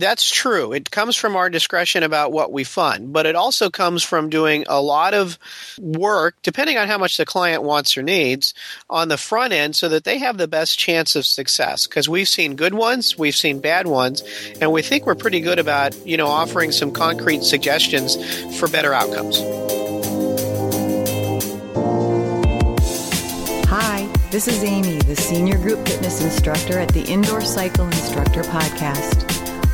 That's true. It comes from our discretion about what we fund, but it also comes from doing a lot of work, depending on how much the client wants or needs, on the front end so that they have the best chance of success. Because we've seen good ones, we've seen bad ones, and we think we're pretty good about, you know, offering some concrete suggestions for better outcomes. Hi, this is Amy, the Senior Group Fitness Instructor at the Indoor Cycle Instructor Podcast.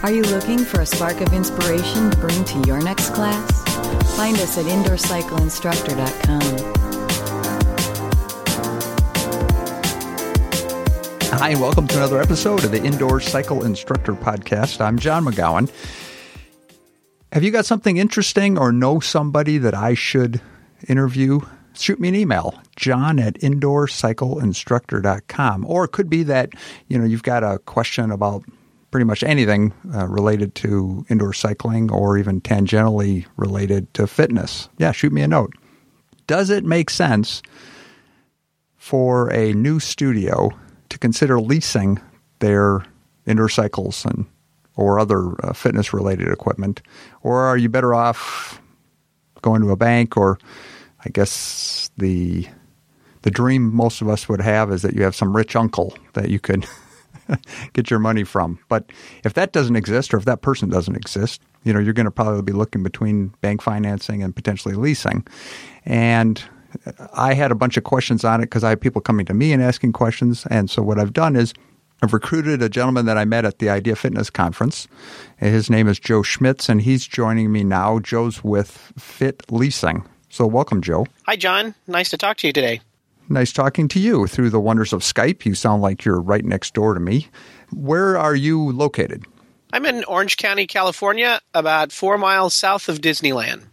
Are you looking for a spark of inspiration to bring to your next class? Find us at indoorcycleinstructor.com. Hi, and welcome to another episode of the Indoor Cycle Instructor Podcast. I'm John McGowan. Have you got something interesting or know somebody that I should interview? Shoot me an email, john at indoorcycleinstructor.com. Or it could be that, you know, you've got a question about pretty much anything uh, related to indoor cycling or even tangentially related to fitness. Yeah, shoot me a note. Does it make sense for a new studio to consider leasing their indoor cycles and or other uh, fitness related equipment or are you better off going to a bank or I guess the the dream most of us would have is that you have some rich uncle that you could get your money from. But if that doesn't exist or if that person doesn't exist, you know, you're going to probably be looking between bank financing and potentially leasing. And I had a bunch of questions on it because I had people coming to me and asking questions. And so what I've done is I've recruited a gentleman that I met at the Idea Fitness Conference. His name is Joe Schmitz, and he's joining me now. Joe's with Fit Leasing. So welcome, Joe. Hi, John. Nice to talk to you today. Nice talking to you through the wonders of Skype. You sound like you're right next door to me. Where are you located? I'm in Orange County, California, about four miles south of Disneyland.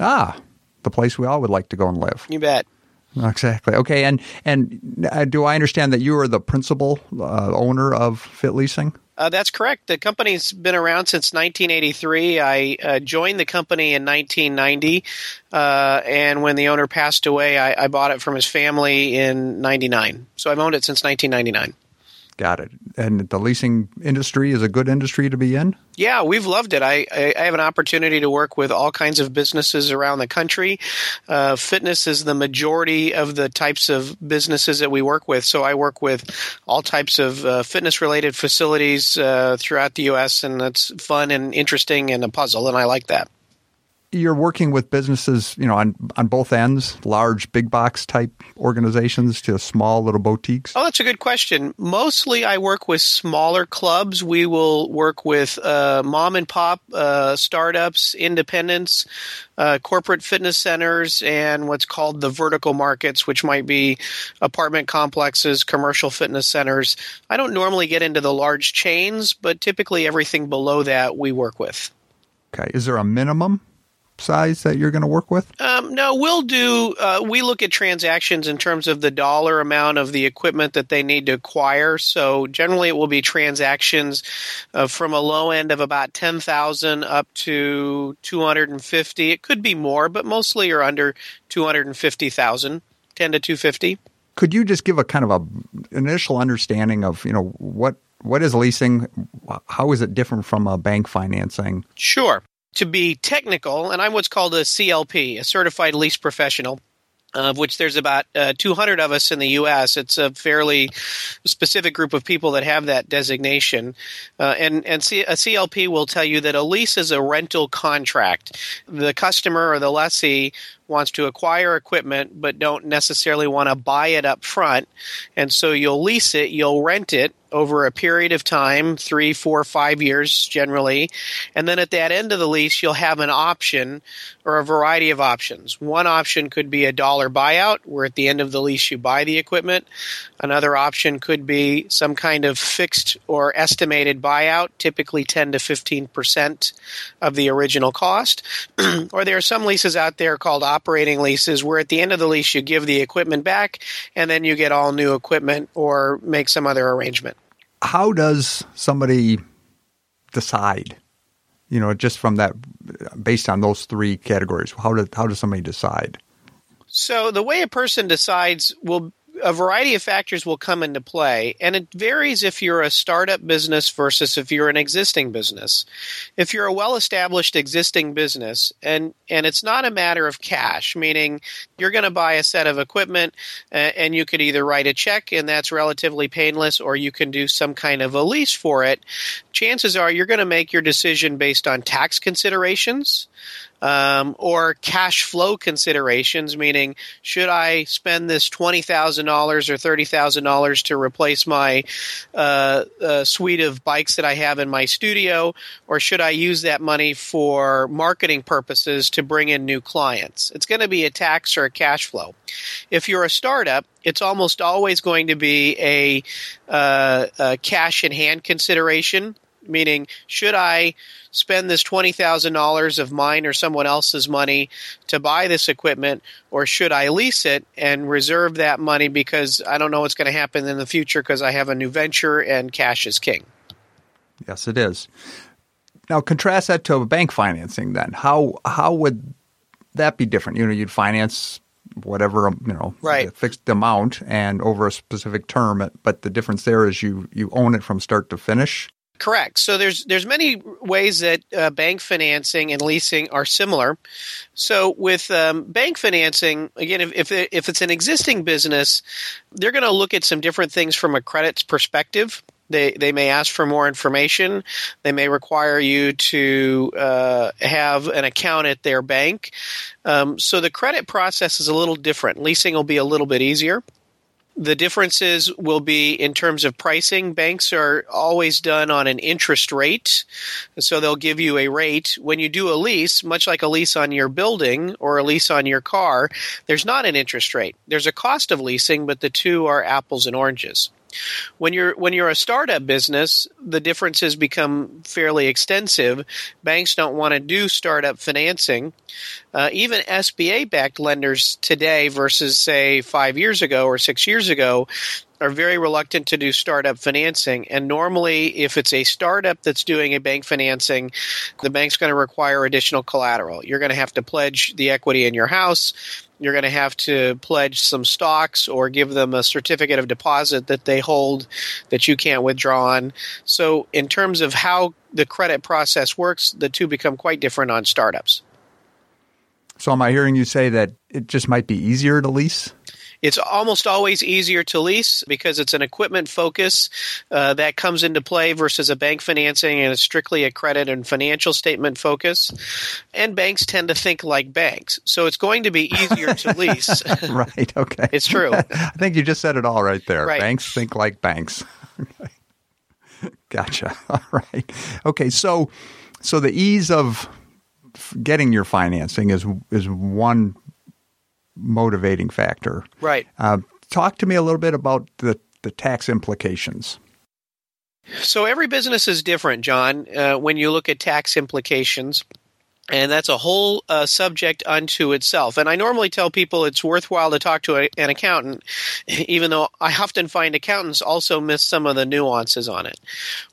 Ah, the place we all would like to go and live. You bet. Exactly. Okay, and and uh, do I understand that you are the principal uh, owner of Fit Leasing? Uh, that's correct. The company's been around since 1983. I uh, joined the company in 1990, uh, and when the owner passed away, I, I, bought it from his family in 99. So I've owned it since 1999. Got it. And the leasing industry is a good industry to be in? Yeah, we've loved it. I, I, have an opportunity to work with all kinds of businesses around the country. Uh, fitness is the majority of the types of businesses that we work with. So I work with all types of uh, fitness related facilities uh, throughout the U.S., and that's fun and interesting and a puzzle, and I like that you're working with businesses, you know, on on both ends, large big box type organizations to small little boutiques? Oh, that's a good question. Mostly, I work with smaller clubs. We will work with uh, mom and pop uh, startups, independents, uh, corporate fitness centers, and what's called the vertical markets, which might be apartment complexes, commercial fitness centers. I don't normally get into the large chains, but typically everything below that we work with. Okay. Is there a minimum size that you're going to work with? Um, no, we'll do. Uh, we look at transactions in terms of the dollar amount of the equipment that they need to acquire. So generally, it will be transactions uh, from a low end of about ten thousand up to two hundred and fifty. It could be more, but mostly are under two hundred and fifty thousand, ten to two fifty. Could you just give a kind of a initial understanding of you know what what is leasing? How is it different from a bank financing? Sure to be technical, and I'm what's called a CLP, a certified lease professional of which there's about uh, 200 of us in the U.S. It's a fairly specific group of people that have that designation, uh, and and C- a CLP will tell you that a lease is a rental contract. The customer or the lessee wants to acquire equipment but don't necessarily want to buy it up front, and so you'll lease it, you'll rent it over a period of time three, four, five years generally. And then at that end of the lease, you'll have an option or a variety of options. One option could be a dollar buyout, where at the end of the lease you buy the equipment. Another option could be some kind of fixed or estimated buyout, typically 10 to 15% of the original cost. or there are some leases out there called operating leases, where at the end of the lease you give the equipment back and then you get all new equipment or make some other arrangement how does somebody decide? You know, just from that, based on those three categories, how does how does somebody decide? So the way a person decides will a variety of factors will come into play, and it varies if you're a startup business versus if you're an existing business. If you're a well-established existing business, and and it's not a matter of cash, meaning you're going to buy a set of equipment, uh, and you could either write a check, and that's relatively painless, or you can do some kind of a lease for it. Chances are you're going to make your decision based on tax considerations um, or cash flow considerations, meaning should I spend this twenty thousand dollars or thirty thousand dollars to replace my uh, uh, suite of bikes that I have in my studio, or should I use that money for marketing purposes to bring in new clients? It's going to be a tax or a cash flow. If you're a startup, it's almost always going to be a, uh, a cash in hand consideration meaning should I spend this $20,000 of mine or someone else's money to buy this equipment or should I lease it and reserve that money because I don't know what's going to happen in the future because I have a new venture and cash is king. Yes, it is. Now contrast that to a bank financing then. How how would that be different? You know, you'd finance whatever you know right. fixed amount and over a specific term but the difference there is you you own it from start to finish Correct. So there's there's many ways that uh, bank financing and leasing are similar. So with um, bank financing, again, if if, it, if it's an existing business, they're going to look at some different things from a credits perspective. They they may ask for more information. They may require you to uh, have an account at their bank. Um, so the credit process is a little different. Leasing will be a little bit easier. The differences will be in terms of pricing. Banks are always done on an interest rate. So they'll give you a rate. When you do a lease, much like a lease on your building or a lease on your car, there's not an interest rate. There's a cost of leasing, but the two are apples and oranges. When you're when you're a startup business, the differences become fairly extensive. Banks don't want to do startup financing. Uh, even SBA backed lenders today versus say five years ago or six years ago are very reluctant to do startup financing. And normally, if it's a startup that's doing a bank financing, the bank's going to require additional collateral. You're going to have to pledge the equity in your house. You're going to have to pledge some stocks or give them a certificate of deposit that they hold that you can't withdraw on. So, in terms of how the credit process works, the two become quite different on startups. So, am I hearing you say that it just might be easier to lease? It's almost always easier to lease because it's an equipment focus uh, that comes into play versus a bank financing and it's strictly a credit and financial statement focus. And banks tend to think like banks. So it's going to be easier to lease. right. Okay. It's true. I think you just said it all right there. Right. Banks think like banks. gotcha. All right. Okay. So, so the ease of getting your financing is is one motivating factor. Right. Uh, talk to me a little bit about the, the tax implications. So every business is different, John. Uh, when you look at tax implications, and that's a whole uh, subject unto itself. And I normally tell people it's worthwhile to talk to a, an accountant, even though I often find accountants also miss some of the nuances on it.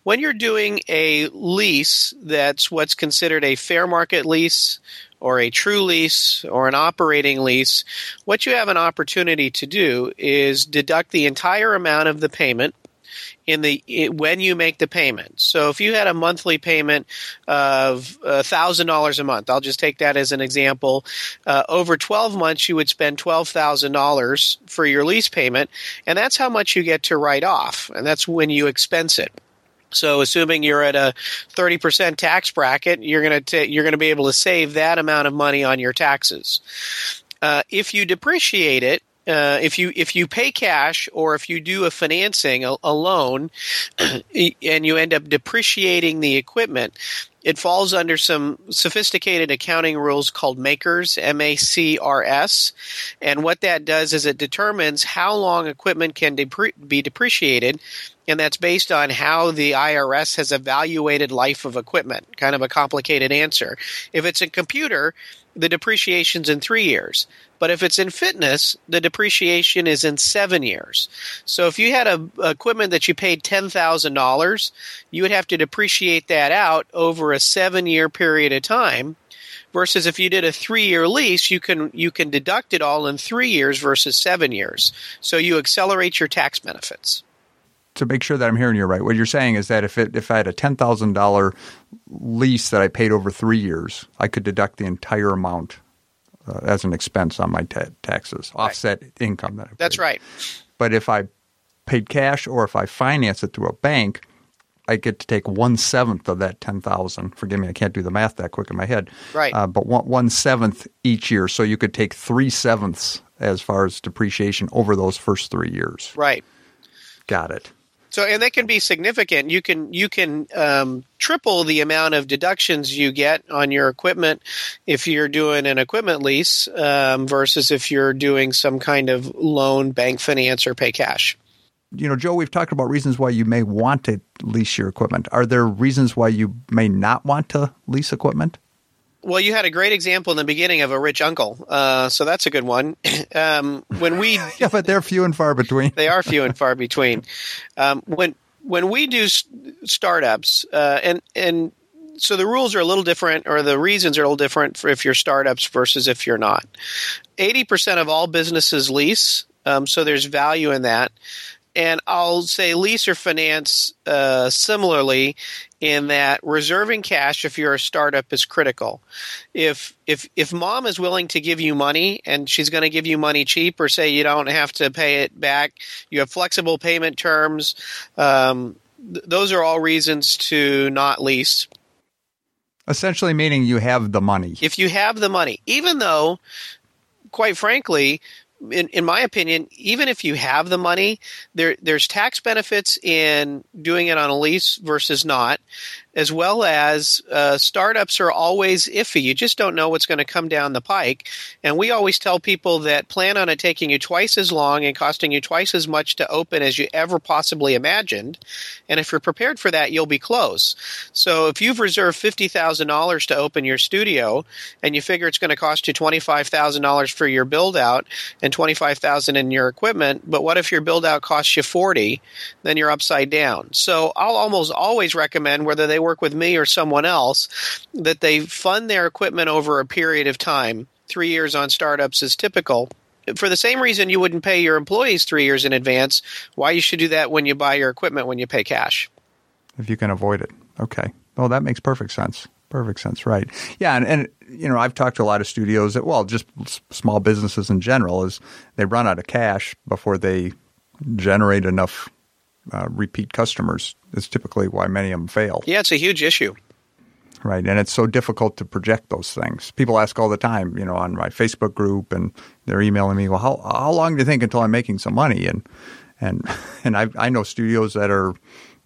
When you're doing a lease that's what's considered a fair market lease or a true lease or an operating lease, what you have an opportunity to do is deduct the entire amount of the payment in the when you make the payment. So if you had a monthly payment of thousand dollars a month, I'll just take that as an example. Uh, over twelve months, you would spend twelve thousand dollars for your lease payment, and that's how much you get to write off, and that's when you expense it. So, assuming you're at a 30% tax bracket, you're going to you're going to be able to save that amount of money on your taxes. Uh, if you depreciate it, uh, if you if you pay cash or if you do a financing a, a loan, and you end up depreciating the equipment, it falls under some sophisticated accounting rules called MACRS, M A C R S. And what that does is it determines how long equipment can depre- be depreciated and that's based on how the IRS has evaluated life of equipment. Kind of a complicated answer. If it's a computer, the depreciation's in three years. But if it's in fitness, the depreciation is in seven years. So if you had a, equipment that you paid ten thousand dollars, you would have to depreciate that out over a seven year period of time Versus if you did a three year lease, you can you can deduct it all in three years versus seven years. So you accelerate your tax benefits. To make sure that I'm hearing you right, what you're saying is that if it if I had a ten thousand dollar lease that I paid over three years, I could deduct the entire amount uh, as an expense on my ta- taxes, offset right. income that. That's right. But if I paid cash or if I finance it through a bank, I get to take one seventh of that ten thousand. Forgive me, I can't do the math that quick in my head. Right. Uh, but one, one seventh each year, so you could take three sevenths as far as depreciation over those first three years. Right. Got it. So, and that can be significant. You can you can um, triple the amount of deductions you get on your equipment if you're doing an equipment lease um, versus if you're doing some kind of loan, bank finance, or pay cash. You know, Joe, we've talked about reasons why you may want to lease your equipment. Are there reasons why you may not want to lease equipment? Well, you had a great example in the beginning of a rich uncle, uh, so that's a good one. um, when we yeah, but they're few and far between. they are few and far between. Um, when when we do startups, uh, and and so the rules are a little different, or the reasons are a little different for if you're startups versus if you're not. Eighty percent of all businesses lease, um, so there's value in that and I'll say lease or finance uh, similarly in that reserving cash if you're a startup is critical. If if if mom is willing to give you money and she's going to give you money cheap or say you don't have to pay it back, you have flexible payment terms. Um, th- those are all reasons to not lease. Essentially, meaning you have the money. If you have the money, even though, quite frankly, in, in my opinion, even if you have the money, there there's tax benefits in doing it on a lease versus not as well as uh, startups are always iffy. You just don't know what's going to come down the pike. And we always tell people that plan on it taking you twice as long and costing you twice as much to open as you ever possibly imagined. And if you're prepared for that, you'll be close. So if you've reserved $50,000 to open your studio and you figure it's going to cost you $25,000 for your build out and $25,000 in your equipment, but what if your build out costs you 40? Then you're upside down. So I'll almost always recommend whether they work with me or someone else, that they fund their equipment over a period of time. Three years on startups is typical. For the same reason you wouldn't pay your employees three years in advance, why you should do that when you buy your equipment when you pay cash. If you can avoid it. Okay. Well, that makes perfect sense. Perfect sense, right? Yeah, and, and you know I've talked to a lot of studios that well, just small businesses in general, is they run out of cash before they generate enough uh, repeat customers is typically why many of them fail. Yeah, it's a huge issue. Right, and it's so difficult to project those things. People ask all the time, you know, on my Facebook group, and they're emailing me, "Well, how how long do you think until I'm making some money?" And and and I I know studios that are,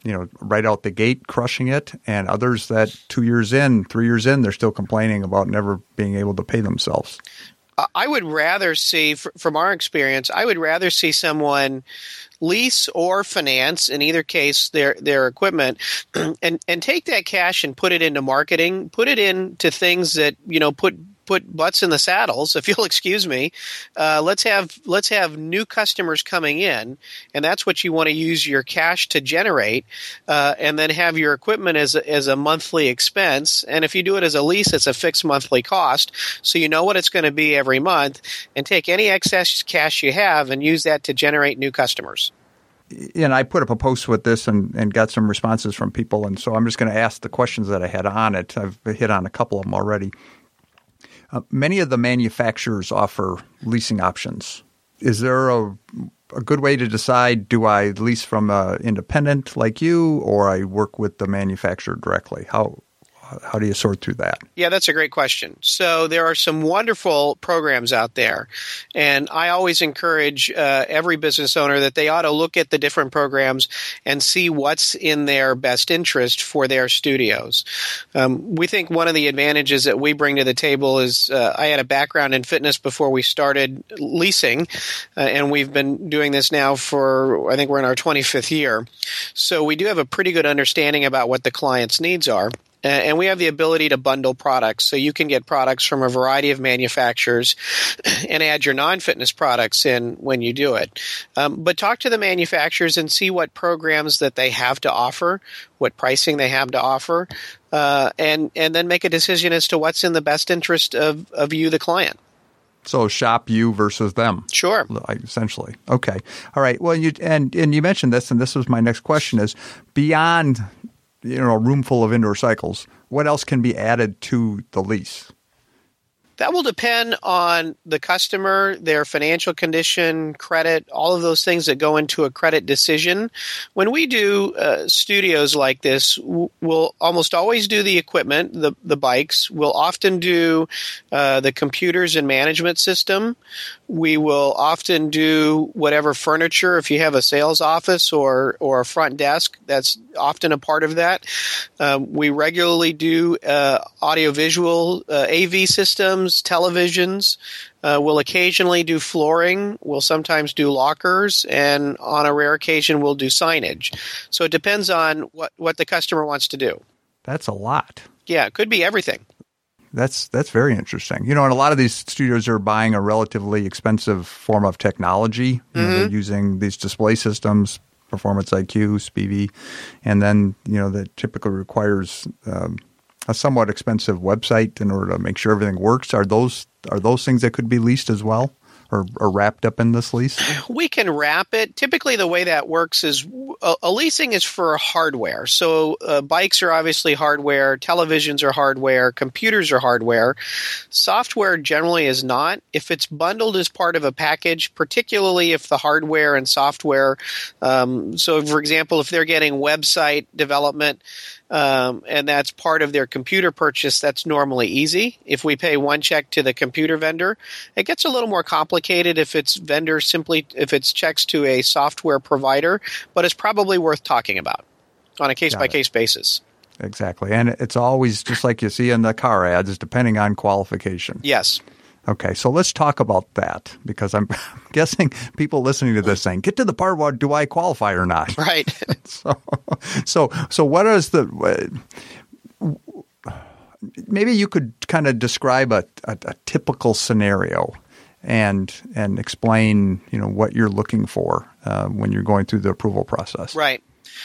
you know, right out the gate crushing it, and others that two years in, three years in, they're still complaining about never being able to pay themselves. I would rather see, from our experience, I would rather see someone lease or finance, in either case, their their equipment, and and take that cash and put it into marketing, put it into things that you know put put butts in the saddles, if you'll excuse me. Uh, let's have let's have new customers coming in, and that's what you want to use your cash to generate, uh, and then have your equipment as a, as a monthly expense. And if you do it as a lease, it's a fixed monthly cost, so you know what it's going to be every month. And take any excess cash you have and use that to generate new customers and I put up a post with this and, and got some responses from people, and so I'm just going to ask the questions that I had on it. I've hit on a couple of them already. Uh, many of the manufacturers offer leasing options. Is there a, a good way to decide do I lease from an independent like you or I work with the manufacturer directly? How how do you sort through that? Yeah, that's a great question. So there are some wonderful programs out there, and I always encourage uh, every business owner that they ought to look at the different programs and see what's in their best interest for their studios. Um, we think one of the advantages that we bring to the table is uh, I had a background in fitness before we started leasing, uh, and we've been doing this now for I think we're in our 25th year. So we do have a pretty good understanding about what the client's needs are. And we have the ability to bundle products. So you can get products from a variety of manufacturers and add your non fitness products in when you do it. Um, but talk to the manufacturers and see what programs that they have to offer, what pricing they have to offer, uh, and, and then make a decision as to what's in the best interest of, of you, the client. So shop you versus them. Sure. Essentially. Okay. All right. Well, you and and you mentioned this, and this was my next question: is beyond you know a room full of indoor cycles, what else can be added to the lease? That will depend on the customer, their financial condition, credit, all of those things that go into a credit decision. When we do uh, studios like this, we'll almost always do the equipment, the, the bikes. We'll often do uh, the computers and management system. We will often do whatever furniture. If you have a sales office or, or a front desk, that's often a part of that. Um, we regularly do uh, audiovisual uh, AV systems televisions. Uh, we'll occasionally do flooring. We'll sometimes do lockers, and on a rare occasion, we'll do signage. So it depends on what, what the customer wants to do. That's a lot. Yeah, it could be everything. That's that's very interesting. You know, and a lot of these studios are buying a relatively expensive form of technology. You mm-hmm. know, they're using these display systems, Performance IQ, SPIVI, and then you know that typically requires um, a somewhat expensive website in order to make sure everything works. Are those are those things that could be leased as well? Or, or, wrapped up in this lease? We can wrap it. Typically, the way that works is a, a leasing is for hardware. So, uh, bikes are obviously hardware, televisions are hardware, computers are hardware. Software generally is not. If it's bundled as part of a package, particularly if the hardware and software, um, so for example, if they're getting website development, um, and that's part of their computer purchase, that's normally easy. If we pay one check to the computer vendor, it gets a little more complicated if it's vendor simply if it's checks to a software provider, but it's probably worth talking about on a case by case basis. Exactly, and it's always just like you see in the car ads, depending on qualification. Yes. Okay, so let's talk about that because I'm guessing people listening to this saying, "Get to the part where do I qualify or not?" Right. so, so, so what is the? Uh, maybe you could kind of describe a, a, a typical scenario and and explain you know what you're looking for uh, when you're going through the approval process. Right.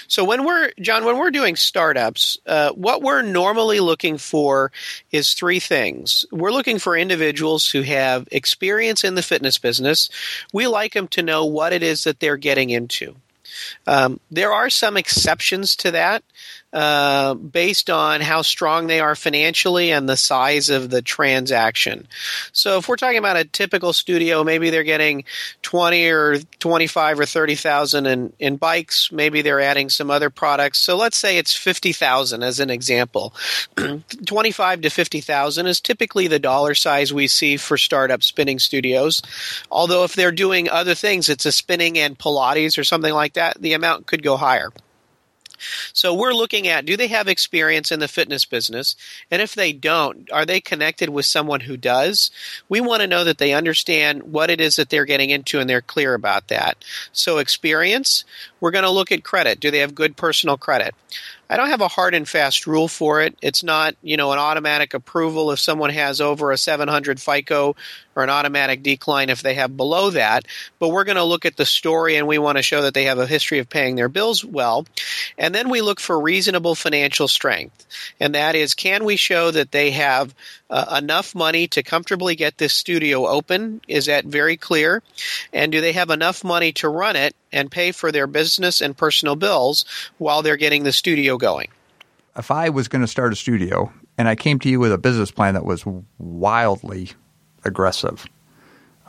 So when we're John, when we're doing startups, uh, what we're normally looking for is three things. We're looking for individuals who have experience in the fitness business. We like them to know what it is that they're getting into. Um, there are some exceptions to that. Uh, based on how strong they are financially and the size of the transaction. So if we're talking about a typical studio, maybe they're getting 20 or 25 or 30,000 in, in bikes. Maybe they're adding some other products. So let's say it's 50,000 as an example. 25 to 50,000 is typically the dollar size we see for startup spinning studios. Although if they're doing other things, it's a spinning and Pilates or something like that, the amount could go higher. So we're looking at do they have experience in the fitness business? And if they don't, are they connected with someone who does? We want to know that they understand what it is that they're getting into and they're clear about that. So experience, we're going to look at credit. Do they have good personal credit? I don't have a hard and fast rule for it. It's not, you know, an automatic approval if someone has over a 700 FICO or an automatic decline if they have below that. But we're going to look at the story and we want to show that they have a history of paying their bills well. And then we look for reasonable financial strength. And that is, can we show that they have uh, enough money to comfortably get this studio open? Is that very clear? And do they have enough money to run it and pay for their business and personal bills while they're getting the studio going? If I was going to start a studio and I came to you with a business plan that was wildly aggressive,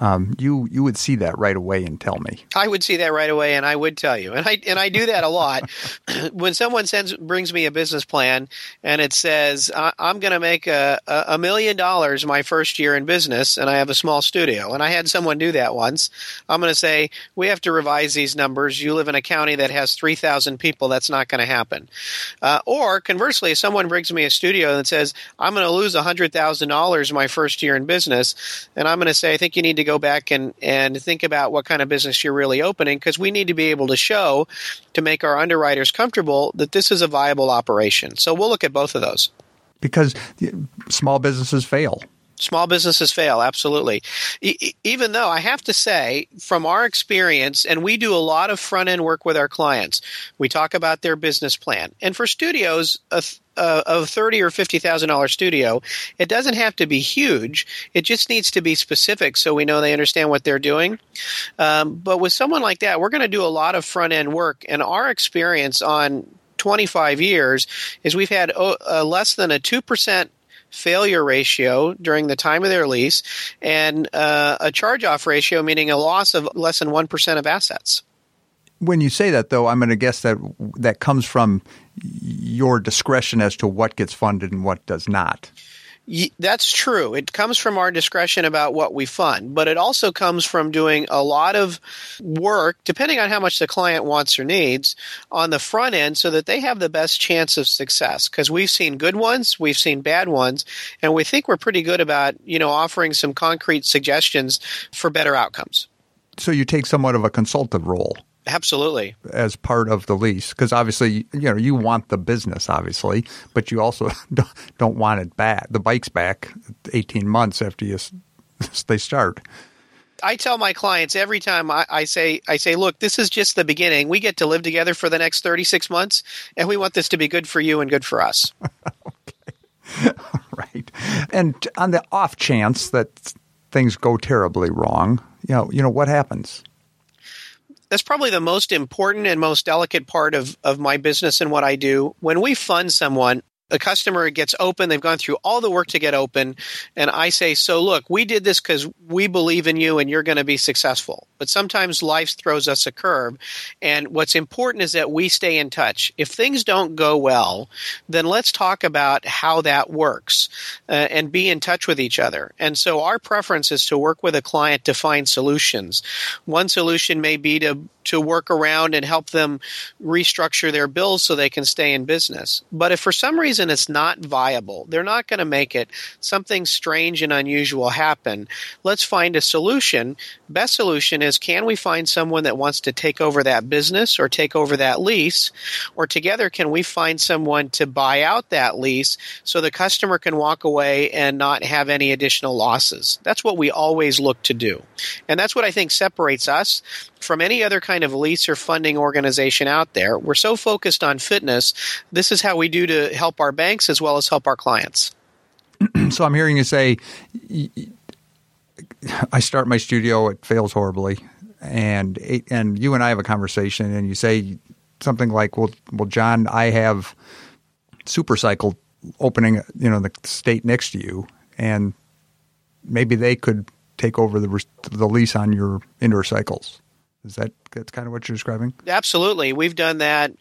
um, you you would see that right away and tell me. I would see that right away, and I would tell you, and I and I do that a lot. when someone sends brings me a business plan and it says I'm going to make a, a million dollars my first year in business, and I have a small studio, and I had someone do that once, I'm going to say we have to revise these numbers. You live in a county that has three thousand people. That's not going to happen. Uh, or conversely, if someone brings me a studio and says I'm going to lose hundred thousand dollars my first year in business, and I'm going to say I think you need to go go back and, and think about what kind of business you're really opening because we need to be able to show to make our underwriters comfortable that this is a viable operation. So we'll look at both of those. Because small businesses fail. Small businesses fail, absolutely. E- even though I have to say, from our experience, and we do a lot of front end work with our clients, we talk about their business plan. And for studios, a, a thirty or fifty thousand dollar studio, it doesn't have to be huge. It just needs to be specific, so we know they understand what they're doing. Um, but with someone like that, we're going to do a lot of front end work, and our experience on 25 years is we've had uh, less than a 2% failure ratio during the time of their lease and uh, a charge off ratio, meaning a loss of less than 1% of assets. When you say that, though, I'm going to guess that that comes from your discretion as to what gets funded and what does not. That's true. It comes from our discretion about what we fund, but it also comes from doing a lot of work, depending on how much the client wants or needs, on the front end so that they have the best chance of success. Because we've seen good ones, we've seen bad ones, and we think we're pretty good about, you know, offering some concrete suggestions for better outcomes. So you take somewhat of a consultative role. Absolutely. As part of the lease, because obviously, you know, you want the business, obviously, but you also don't want it back. The bike's back 18 months after you they start. I tell my clients every time I, I, say I say, look, this is just the beginning. We get to live together for the next 36 months, and we want this to be good for you and good for us. okay. All right. And on the off chance that things go terribly wrong, you know, you know what happens? That's probably the most important and most delicate part of, of my business and what I do. When we fund someone, a customer gets open. They've gone through all the work to get open. And I say, so look, we did this because we believe in you and you're going to be successful. But sometimes life throws us a curve. And what's important is that we stay in touch. If things don't go well, then let's talk about how that works uh, and be in touch with each other. And so our preference is to work with a client to find solutions. One solution may be to to work around and help them restructure their bills so they can stay in business. But if for some reason it's not viable, they're not going to make it, something strange and unusual happen, let's find a solution. Best solution is can we find someone that wants to take over that business or take over that lease? Or together can we find someone to buy out that lease so the customer can walk away and not have any additional losses? That's what we always look to do. And that's what I think separates us from any other kind of lease or funding organization out there. We're so focused on fitness. This is how we do to help our banks as well as help our clients. so I'm hearing you say, I start my studio, it fails horribly, and and you and I have a conversation, and you say something like, "Well, well, John, I have Supercycle opening, you know, the state next to you, and maybe they could take over the the lease on your indoor cycles." Is that that's kind of what you're describing? Absolutely. We've done that,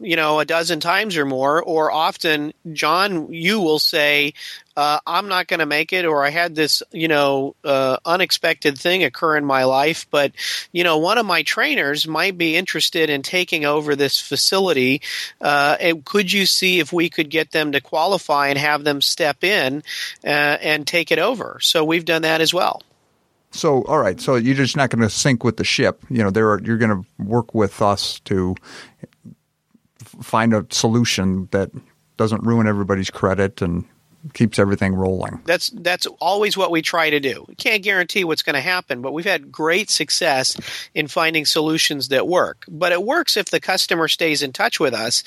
you know, a dozen times or more. Or often, John, you will say, uh, "I'm not going to make it," or "I had this, you know, uh, unexpected thing occur in my life." But you know, one of my trainers might be interested in taking over this facility. Uh, and could you see if we could get them to qualify and have them step in uh, and take it over? So we've done that as well. So, all right. So you're just not going to sink with the ship. You know, there are, you're going to work with us to find a solution that doesn't ruin everybody's credit and keeps everything rolling. That's that's always what we try to do. We can't guarantee what's going to happen, but we've had great success in finding solutions that work. But it works if the customer stays in touch with us,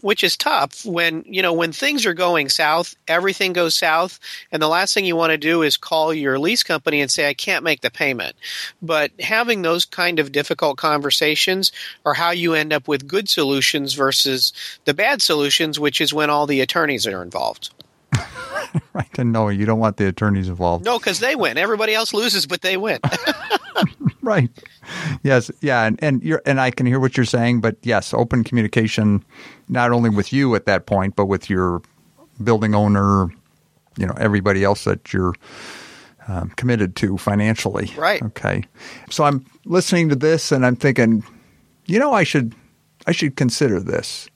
which is tough when, you know, when things are going south, everything goes south, and the last thing you want to do is call your lease company and say I can't make the payment. But having those kind of difficult conversations are how you end up with good solutions versus the bad solutions, which is when all the attorneys are involved. right. And no, you don't want the attorneys involved. No, because they win. Everybody else loses, but they win. right. Yes. Yeah. And and you're and I can hear what you're saying, but yes, open communication, not only with you at that point, but with your building owner, you know, everybody else that you're um, committed to financially. Right. Okay. So I'm listening to this and I'm thinking, you know, I should I should consider this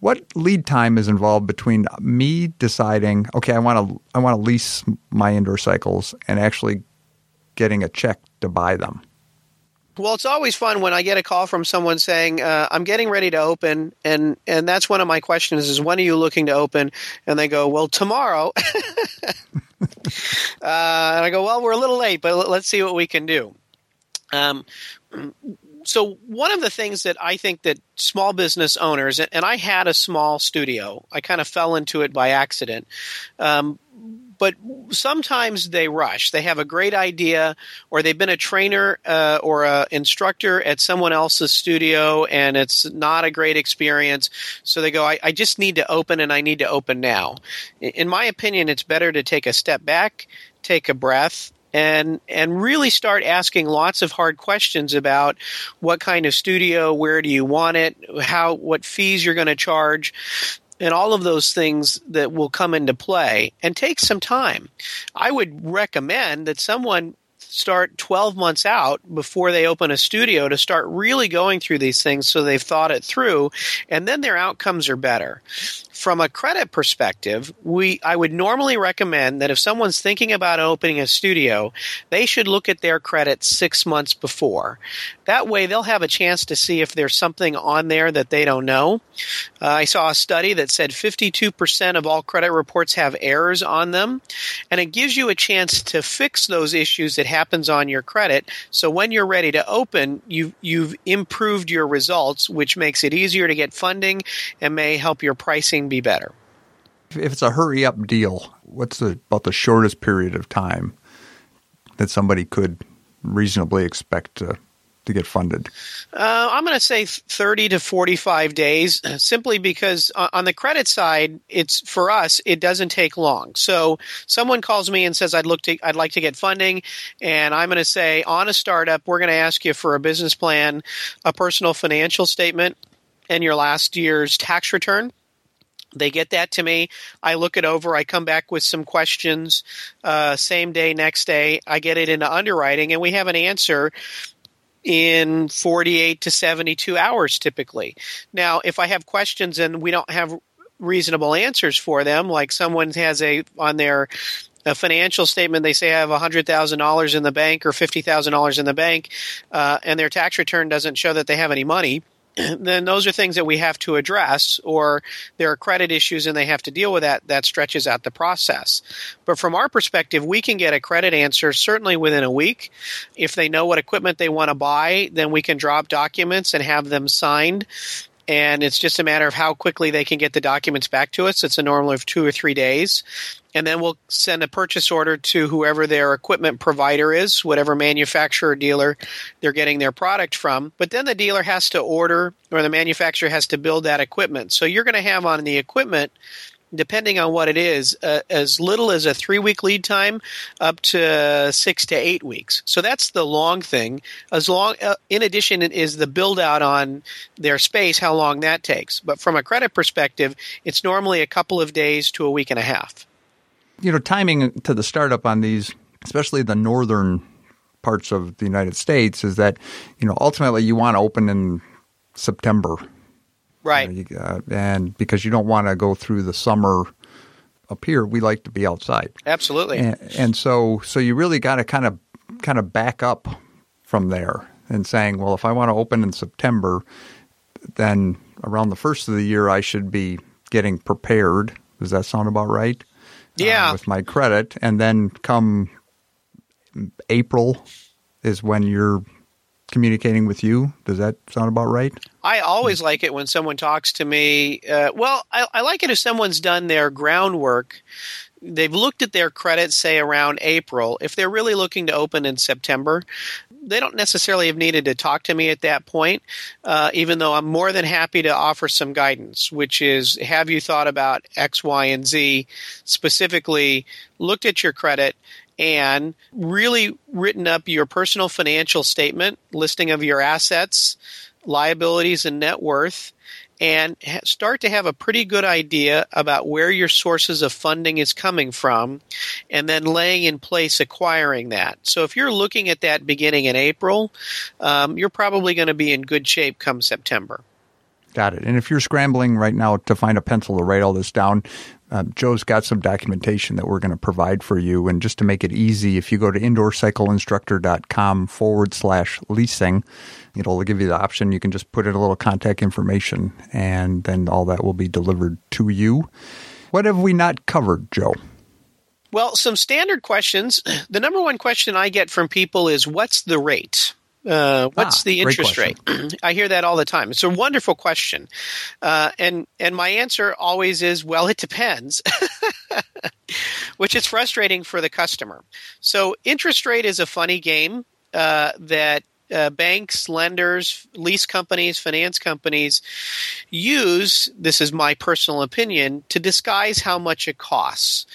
what lead time is involved between me deciding, okay, I want to I want to lease my indoor cycles and actually getting a check to buy them? Well, it's always fun when I get a call from someone saying, uh, "I'm getting ready to open," and and that's one of my questions: is when are you looking to open? And they go, "Well, tomorrow." uh, and I go, "Well, we're a little late, but let's see what we can do." Um, so one of the things that I think that small business owners, and I had a small studio, I kind of fell into it by accident. Um, but sometimes they rush. They have a great idea, or they've been a trainer uh, or an instructor at someone else's studio, and it's not a great experience. So they go, I, I just need to open, and I need to open now. In my opinion, it's better to take a step back, take a breath, and and really start asking lots of hard questions about what kind of studio, where do you want it, how what fees you're going to charge, and all of those things that will come into play and take some time. I would recommend that someone start 12 months out before they open a studio to start really going through these things so they've thought it through and then their outcomes are better from a credit perspective, we I would normally recommend that if someone's thinking about opening a studio, they should look at their credit six months before. That way, they'll have a chance to see if there's something on there that they don't know. Uh, I saw a study that said 52% of all credit reports have errors on them, and it gives you a chance to fix those issues that happens on your credit. So when you're ready to open, you you've improved your results, which makes it easier to get funding and may help your pricing be better. If it's a hurry up deal, what's the, about the shortest period of time that somebody could reasonably expect to to get funded? Uh, I'm going to say 30 to 45 days, simply because on the credit side, it's for us, it doesn't take long. So someone calls me and says, "I'd look to, I'd like to get funding," and I'm going to say, on a startup, we're going to ask you for a business plan, a personal financial statement, and your last year's tax return. They get that to me. I look it over. I come back with some questions. Uh, same day, next day, I get it into underwriting, and we have an answer in 48 to 72 hours typically. Now, if I have questions and we don't have reasonable answers for them, like someone has a on their a financial statement they say I have $100,000 in the bank or $50,000 in the bank uh, and their tax return doesn't show that they have any money then those are things that we have to address, or there are credit issues and they have to deal with that. That stretches out the process. But from our perspective, we can get a credit answer certainly within a week. If they know what equipment they want to buy, then we can drop documents and have them signed and it's just a matter of how quickly they can get the documents back to us. It's a normal of two or three days. And then we'll send a purchase order to whoever their equipment provider is, whatever manufacturer or dealer they're getting their product from. But then the dealer has to order, or the manufacturer has to build that equipment. So you're going to have on the equipment depending on what it is, uh, as little as a three week lead time up to six to eight weeks. So that's the long thing. As long, uh, in addition, is the build out on their space, how long that takes. But from a credit perspective, it's normally a couple of days to a week and a half. You know, timing to the startup on these, especially the northern parts of the United States, is that, you know, ultimately you want to open in September Right. You know, you, uh, and because you don't want to go through the summer up here, we like to be outside. Absolutely. And, and so, so you really got to kind of, kind of back up from there and saying, well, if I want to open in September, then around the first of the year, I should be getting prepared. Does that sound about right? Yeah. Uh, with my credit, and then come April is when you're communicating with you. Does that sound about right? I always like it when someone talks to me. Uh, well, I, I like it if someone's done their groundwork. They've looked at their credits, say around April. If they're really looking to open in September, they don't necessarily have needed to talk to me at that point, uh, even though I'm more than happy to offer some guidance, which is have you thought about X, Y, and Z? Specifically, looked at your credit and really written up your personal financial statement, listing of your assets, liabilities, and net worth, and start to have a pretty good idea about where your sources of funding is coming from, and then laying in place acquiring that. So if you're looking at that beginning in April, um, you're probably going to be in good shape come September. Got it. And if you're scrambling right now to find a pencil to write all this down, um, Joe's got some documentation that we're going to provide for you. And just to make it easy, if you go to indoorcycleinstructor.com forward slash leasing, it'll give you the option. You can just put in a little contact information, and then all that will be delivered to you. What have we not covered, Joe? Well, some standard questions. The number one question I get from people is what's the rate? Uh, what's Ah, the interest rate? I hear that all the time. It's a wonderful question, uh, and and my answer always is, well, it depends, which is frustrating for the customer. So interest rate is a funny game uh, that uh, banks, lenders, lease companies, finance companies use. This is my personal opinion to disguise how much it costs.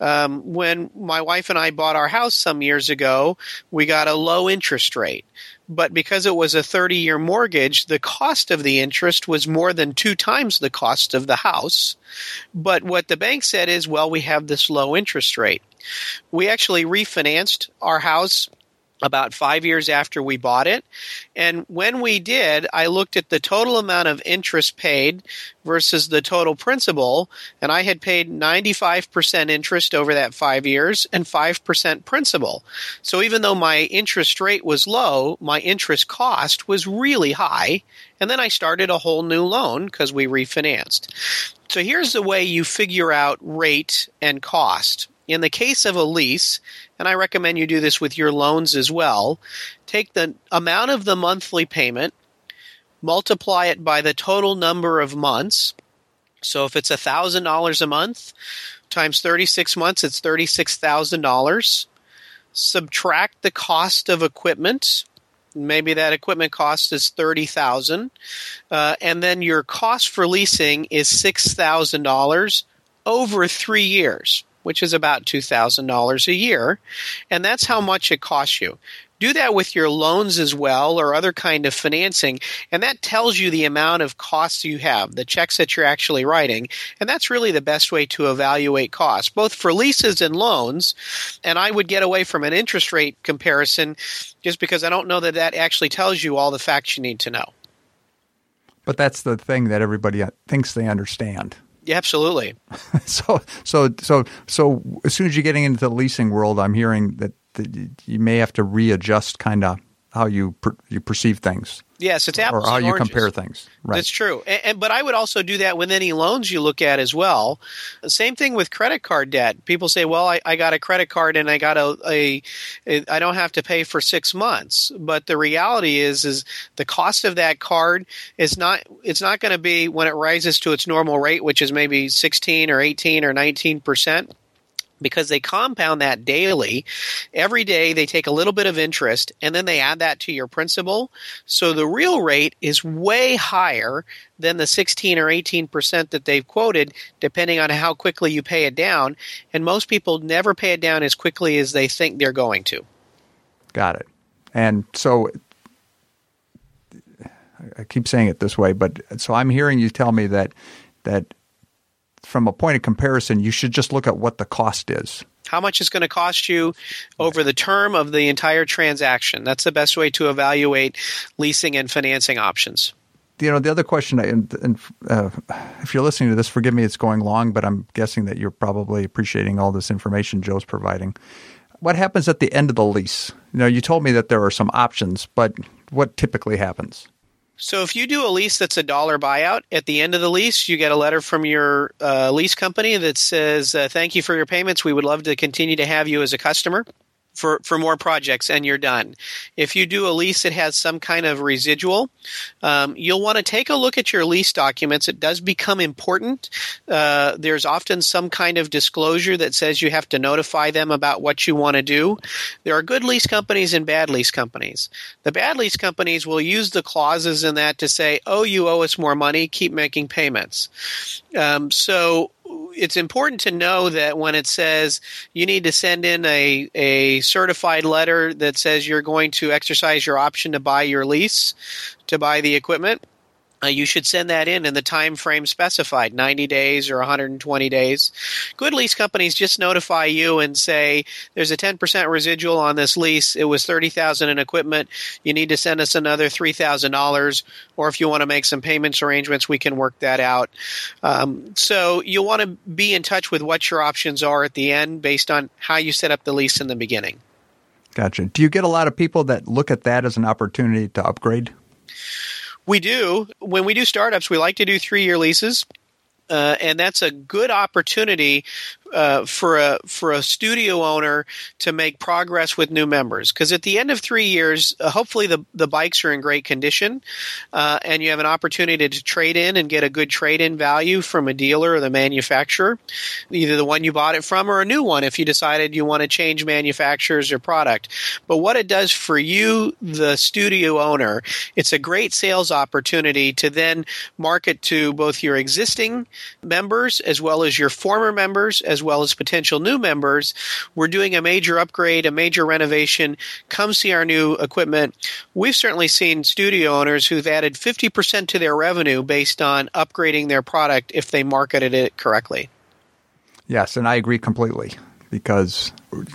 Um, when my wife and I bought our house some years ago, we got a low interest rate. But because it was a 30 year mortgage, the cost of the interest was more than two times the cost of the house. But what the bank said is, well, we have this low interest rate. We actually refinanced our house about five years after we bought it. And when we did, I looked at the total amount of interest paid versus the total principal, and I had paid 95% interest over that five years and 5% principal. So even though my interest rate was low, my interest cost was really high. And then I started a whole new loan because we refinanced. So here's the way you figure out rate and cost. In the case of a lease, and I recommend you do this with your loans as well, take the amount of the monthly payment, multiply it by the total number of months. So if it's $1,000 a month times 36 months, it's $36,000. Subtract the cost of equipment. Maybe that equipment cost is thirty thousand, uh, and then your cost for leasing is six thousand dollars over three years which is about $2,000 a year. And that's how much it costs you. Do that with your loans as well or other kind of financing. And that tells you the amount of costs you have, the checks that you're actually writing. And that's really the best way to evaluate costs, both for leases and loans. And I would get away from an interest rate comparison just because I don't know that that actually tells you all the facts you need to know. But that's the thing that everybody thinks they understand. Yeah, absolutely. so so so so as soon as you're getting into the leasing world, I'm hearing that, that you may have to readjust kind of how you per, you perceive things. Yes, it's apples or how you oranges. compare things. Right. That's true. And, and, but I would also do that with any loans you look at as well. Same thing with credit card debt. People say, "Well, I, I got a credit card and I got a, a, a I don't have to pay for six months." But the reality is, is the cost of that card is not. It's not going to be when it rises to its normal rate, which is maybe sixteen or eighteen or nineteen percent because they compound that daily. Every day they take a little bit of interest and then they add that to your principal. So the real rate is way higher than the 16 or 18% that they've quoted, depending on how quickly you pay it down. And most people never pay it down as quickly as they think they're going to. Got it. And so I keep saying it this way, but so I'm hearing you tell me that that from a point of comparison, you should just look at what the cost is. How much is going to cost you over the term of the entire transaction? That's the best way to evaluate leasing and financing options. You know, the other question, and, and uh, if you're listening to this, forgive me, it's going long, but I'm guessing that you're probably appreciating all this information Joe's providing. What happens at the end of the lease? You know, you told me that there are some options, but what typically happens? So if you do a lease that's a dollar buyout, at the end of the lease, you get a letter from your uh, lease company that says, uh, "Thank you for your payments. We would love to continue to have you as a customer." For, for more projects and you're done. If you do a lease that has some kind of residual, um, you'll want to take a look at your lease documents. It does become important. Uh, there's often some kind of disclosure that says you have to notify them about what you want to do. There are good lease companies and bad lease companies. The bad lease companies will use the clauses in that to say, oh, you owe us more money, keep making payments. Um, so it's important to know that when it says you need to send in a, a certified letter that says you're going to exercise your option to buy your lease, to buy the equipment, uh, you should send that in in the time frame specified 90 days or 120 days. Good lease companies just notify you and say there's a 10% residual on this lease. It was 30000 in equipment. You need to send us another $3000 or if you want to make some payments arrangements we can work that out. Um, so you'll want to be in touch with what your options are at the end based on how you set up the lease in the beginning. Gotcha. Do you get a lot of people that look at that as an opportunity to upgrade? We do. When we do startups, we like to do three year leases. Uh, and that's a good opportunity uh, for a for a studio owner to make progress with new members because at the end of three years, uh, hopefully the the bikes are in great condition, uh, and you have an opportunity to trade in and get a good trade in value from a dealer or the manufacturer, either the one you bought it from or a new one if you decided you want to change manufacturers or product. But what it does for you, the studio owner, it's a great sales opportunity to then market to both your existing members as well as your former members as well as potential new members. We're doing a major upgrade, a major renovation. Come see our new equipment. We've certainly seen studio owners who've added 50% to their revenue based on upgrading their product if they marketed it correctly. Yes, and I agree completely because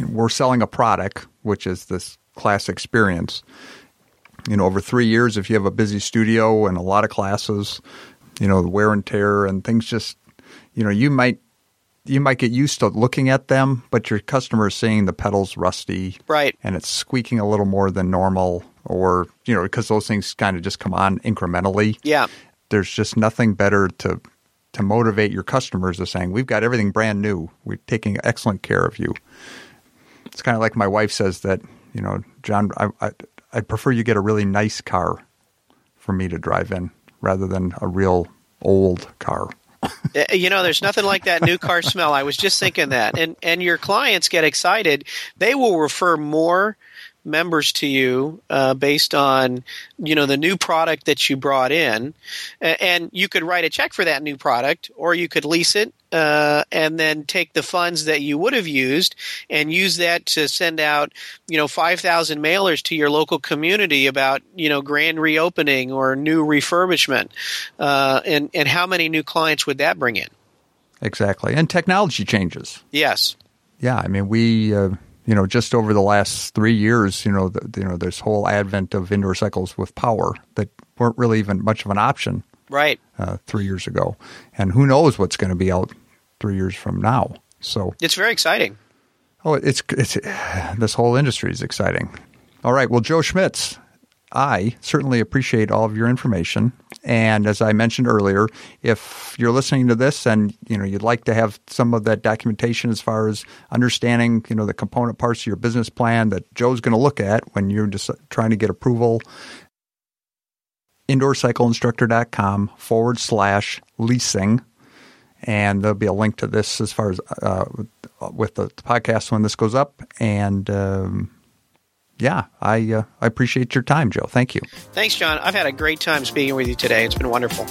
we're selling a product, which is this class experience. You know, over three years, if you have a busy studio and a lot of classes, you know, the wear and tear and things just, you know, you might you might get used to looking at them, but your customer is seeing the pedals rusty, right, and it's squeaking a little more than normal, or you know, because those things kind of just come on incrementally. Yeah, there's just nothing better to to motivate your customers to saying, "We've got everything brand new. We're taking excellent care of you." It's kind of like my wife says that, you know, John, I, I I'd prefer you get a really nice car for me to drive in rather than a real old car. Uh, you know, there's nothing like that new car smell. I was just thinking that, and and your clients get excited. They will refer more members to you uh, based on you know the new product that you brought in, and you could write a check for that new product, or you could lease it uh, and then take the funds that you would have used and use that to send out you know 5000 mailers to your local community about you know grand reopening or new refurbishment. Uh, and and how many new clients would that bring in? Exactly. And technology changes. Yes. Yeah i mean we uh, you know, just over the last three years, you know, the, you know, this whole advent of indoor cycles with power that weren't really even much of an option, right? Uh, three years ago, and who knows what's going to be out three years from now? So it's very exciting. Oh, it's it's this whole industry is exciting. All right, well, Joe Schmitz, I certainly appreciate all of your information. And as I mentioned earlier, if you're listening to this and you know you'd like to have some of that documentation as far as understanding you know the component parts of your business plan that Joe's going to look at when you're just trying to get approval, indoorcycleinstructor.com forward slash leasing. And there'll be a link to this as far as uh, with the podcast when this goes up. And um, yeah, I uh, I appreciate your time, Joe. Thank you. Thanks, John. I've had a great time speaking with you today. It's been wonderful.